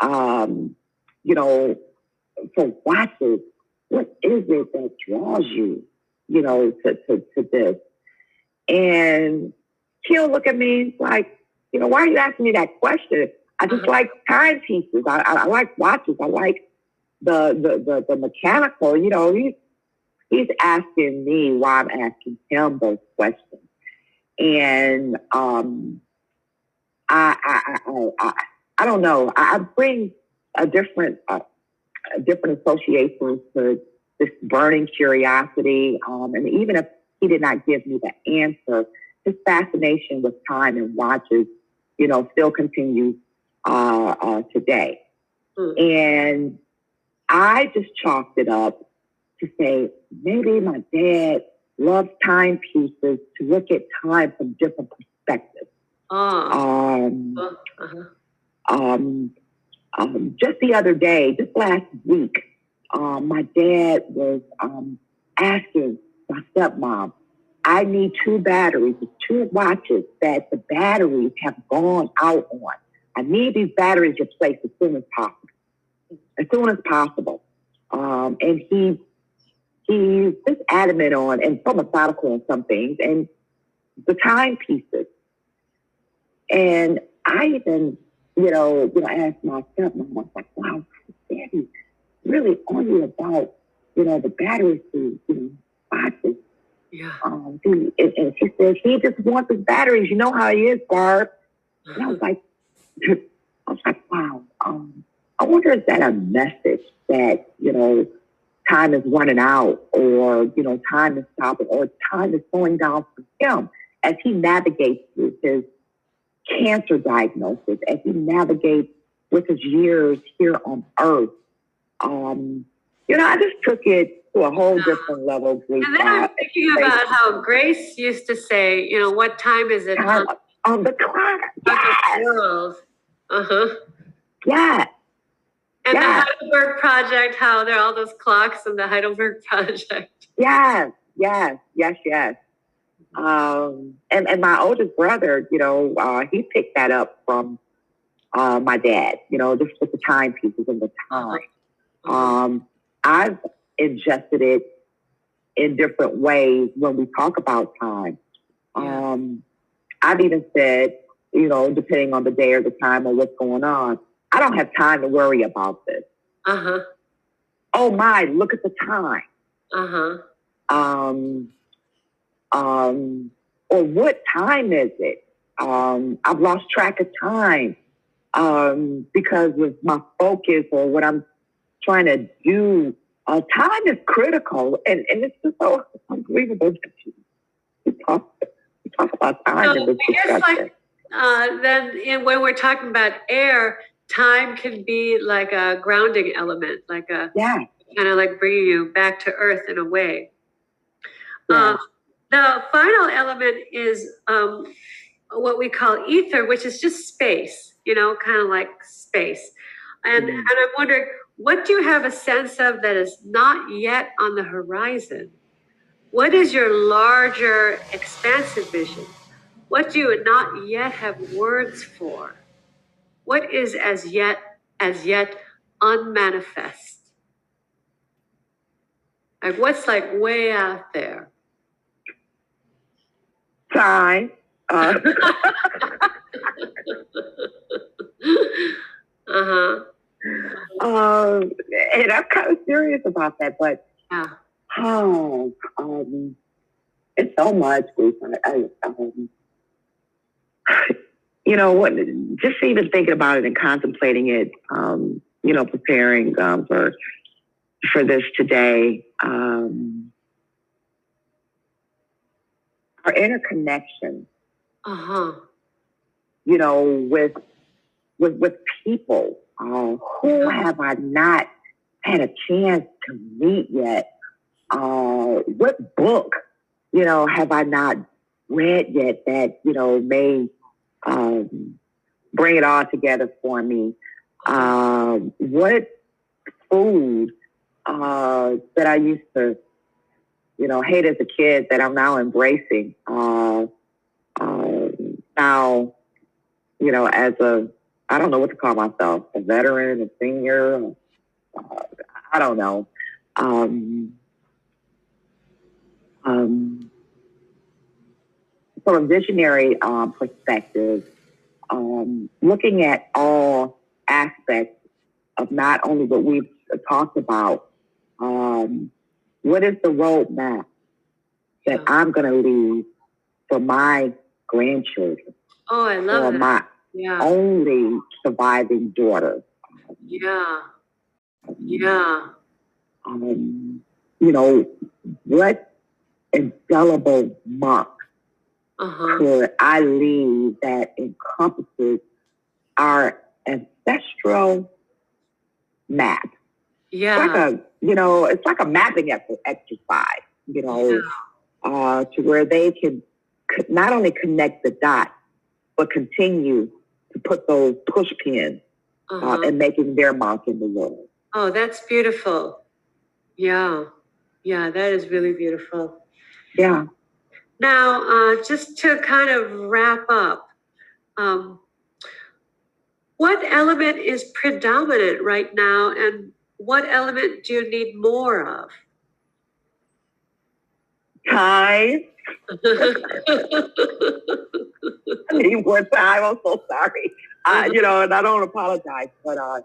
Um, you know, for watches, what is it that draws you, you know, to, to, to this? And he'll look at me like, you know, why are you asking me that question? I just Uh-huh. like timepieces. I, I, I like watches. I like the, the, the, the mechanical, you know, he's, he's asking me why I'm asking him those questions. And um, I, I, I, I, I, don't know. I, I bring a different, uh, a different associations to this burning curiosity. Um, and even if he did not give me the answer, his fascination with time and watches, you know, still continues uh, uh, today. Hmm. And I just chalked it up to say maybe my dad loves timepieces to look at time from different perspectives. Oh, Um, uh-huh. um, um, just the other day, just last week, um, my dad was um, asking my stepmom, I need two batteries, two watches that the batteries have gone out on. I need these batteries replaced as soon as possible. As soon as possible. Um, and he he's just adamant on and so methodical on some things and the timepieces. And I even you know, you know, I asked my stepmom, I was like, wow, Daddy, really only about, you know, the batteries to, you know, watches. Yeah. Um, he, and, and she said, he just wants his batteries. You know how he is, Barb. And I was like, I was like, wow. Um, I wonder is that a message that, you know, time is running out or, you know, time is stopping or time is slowing down for him as he navigates through his cancer diagnosis, as he navigates with his years here on earth. Um, you know, I just took it to a whole different level. And then I'm thinking about how Grace used to say, you know, what time is it on Time on the clock. Yes? Uh-huh. yes. And the Heidelberg Project, how there are all those clocks in the Heidelberg Project. Yes, yes, yes, yes. Um, and, and my oldest brother, you know, uh, he picked that up from uh, my dad, you know, just with the timepieces and the time. Um, I've ingested it in different ways when we talk about time. Um, I've even said, you know, depending on the day or the time or what's going on, I don't have time to worry about this. Uh-huh. Oh my, look at the time. Uh-huh. um, um, or what time is it? Um, I've lost track of time um, because of my focus or what I'm trying to do. Uh, time is critical, and, and it's just so unbelievable that you, you talk you talk about time So in this I guess, like, discussion. Uh, then in, when we're talking about air, time can be like a grounding element, like a yeah, kind of like bringing you back to earth in a way. yeah, Um, the final element is um, what we call ether, which is just space, you know, kind of like space. And, Mhm. and I'm wondering, what do you have a sense of that is not yet on the horizon? What is your larger, expansive vision? What do you not yet have words for? What is as yet, as yet unmanifest? Like what's like way out there? time. Uh, uh-huh. um, and I'm kind of serious about that, but Yeah. Oh, um, it's so much. I, um, you know, what, just even thinking about it and contemplating it, um, you know, preparing um, for for this today, um, our interconnection, Uh huh. you know, with with with people. Uh, who have I not had a chance to meet yet? Uh, what book, you know, have I not read yet that you know may um, bring it all together for me? Um, what food uh, that I used to, you know, hate as a kid that I'm now embracing. Uh, uh, now, you know, as a, I don't know what to call myself, a veteran, a senior, uh, I don't know. Um, um, from a visionary um, perspective, um, looking at all aspects of not only what we've talked about, um, what is the roadmap that. I'm going to leave for my grandchildren Oh, I or love that. my Yeah. only surviving daughter? Yeah. Yeah. Um, you know, what indelible mark Uh huh. could I leave that encompasses our ancestral map? Yeah. It's like Yeah. a, you know, it's like a mapping exercise, you know, uh, to where they can not only connect the dots, but continue to put those push pins uh, Uh-huh. in making their mark in the world. Oh, that's beautiful. Yeah. Yeah, that is really beautiful. Yeah. Now, uh, just to kind of wrap up, um, what element is predominant right now, and what element do you need more of? Time. I more time. I'm so sorry. I, you know, and I don't apologize, but uh,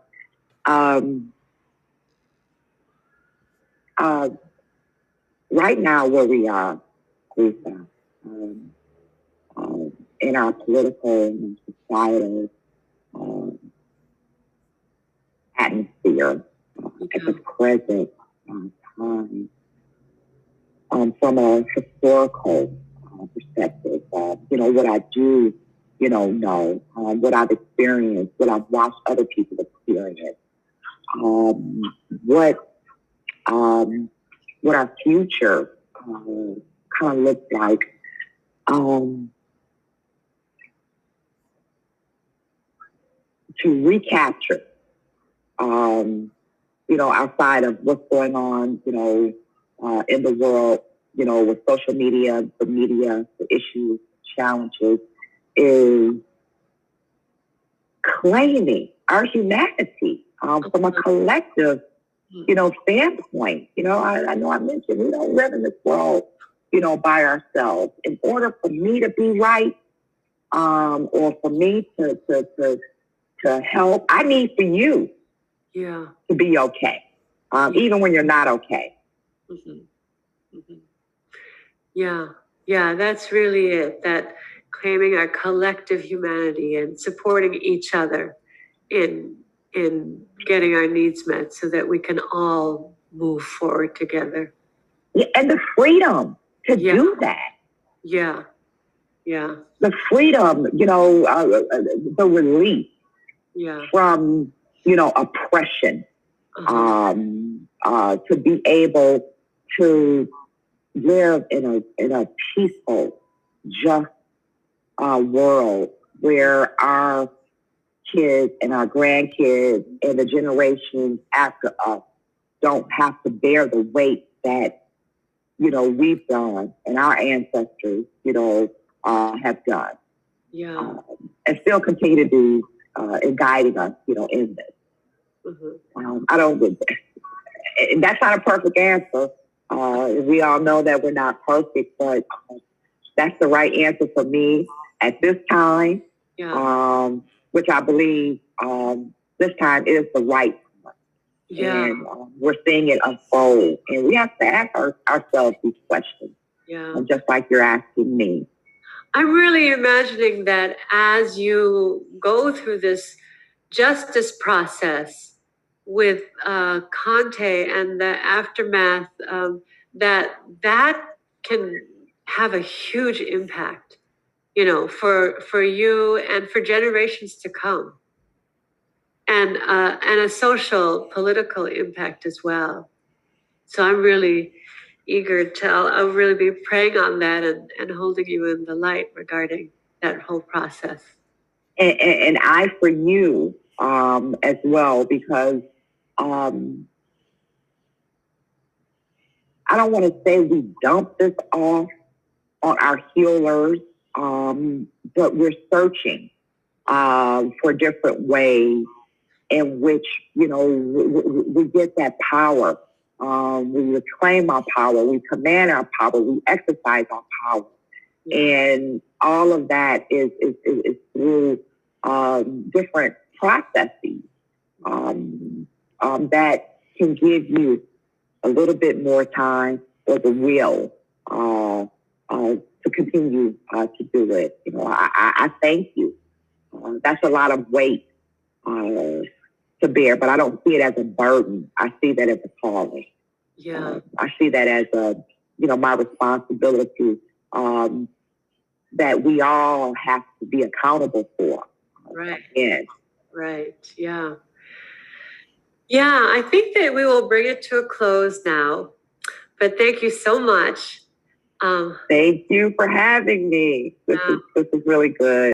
um, uh, right now where we are, Lisa, um, um, in our political and societal um, atmosphere at the present uh, time, um, from a historical uh, perspective, uh, you know, what I do, you know, know, um, what I've experienced, what I've watched other people experience, um, what, um, what our future uh, kind of looks like. Um, to recapture, um, you know, outside of what's going on, you know, uh, in the world, you know, with social media, the media, the issues, challenges, is claiming our humanity um, from a collective, you know, standpoint. You know, I, I know I mentioned we don't live in this world, you know, by ourselves. In order for me to be right, um, or for me to, to, to, to help, I need for you yeah. to be okay, um, even when you're not okay. hmm hmm Yeah, yeah, that's really it. That claiming our collective humanity and supporting each other in in getting our needs met, so that we can all move forward together. Yeah, and the freedom to Yeah. do that. Yeah, yeah, The freedom, you know, uh, uh, the relief yeah. from, you know, oppression, Uh-huh. um, uh, to be able to live in a in a peaceful, just uh, world where our kids and our grandkids and the generations after us don't have to bear the weight that you know we've done and our ancestors, you know, uh, have done, yeah. um, and still continue to do uh, in guiding us, you know, in this. mhm. Um, I don't. get And that's not a perfect answer. Uh, we all know that we're not perfect, but uh, that's the right answer for me at this time. Yeah, Um, which I believe um, this time is the right yeah, and um, we're seeing it unfold. And we have to ask our, ourselves these questions, yeah. and just like you're asking me. I'm really imagining that as you go through this justice process with uh, Conte and the aftermath, um, that that can have a huge impact, you know, for for you and for generations to come, and uh, and a social political impact as well. So I'm really eager to, I'll, really be praying on that and, and holding you in the light regarding that whole process. and, and, and I for you um, as well because um, I don't want to say we dump this off on our healers, um, but we're searching uh, for different ways in which you know we, we, get that power. Um, we reclaim our power, we command our power, we exercise our power, and all of that is is, is, is through um, different processes um, um, that can give you a little bit more time or the will uh, uh, to continue uh, to do it. You know, I, I, I thank you. Uh, that's a lot of weight uh, to bear, but I don't see it as a burden. I see that as a calling. Yeah, Uh, I see that as a, you know, my responsibility um, that we all have to be accountable for. right, And right. Yeah. Yeah, I think that we will bring it to a close now. But thank you so much. Um, thank you for having me. This is this is really good.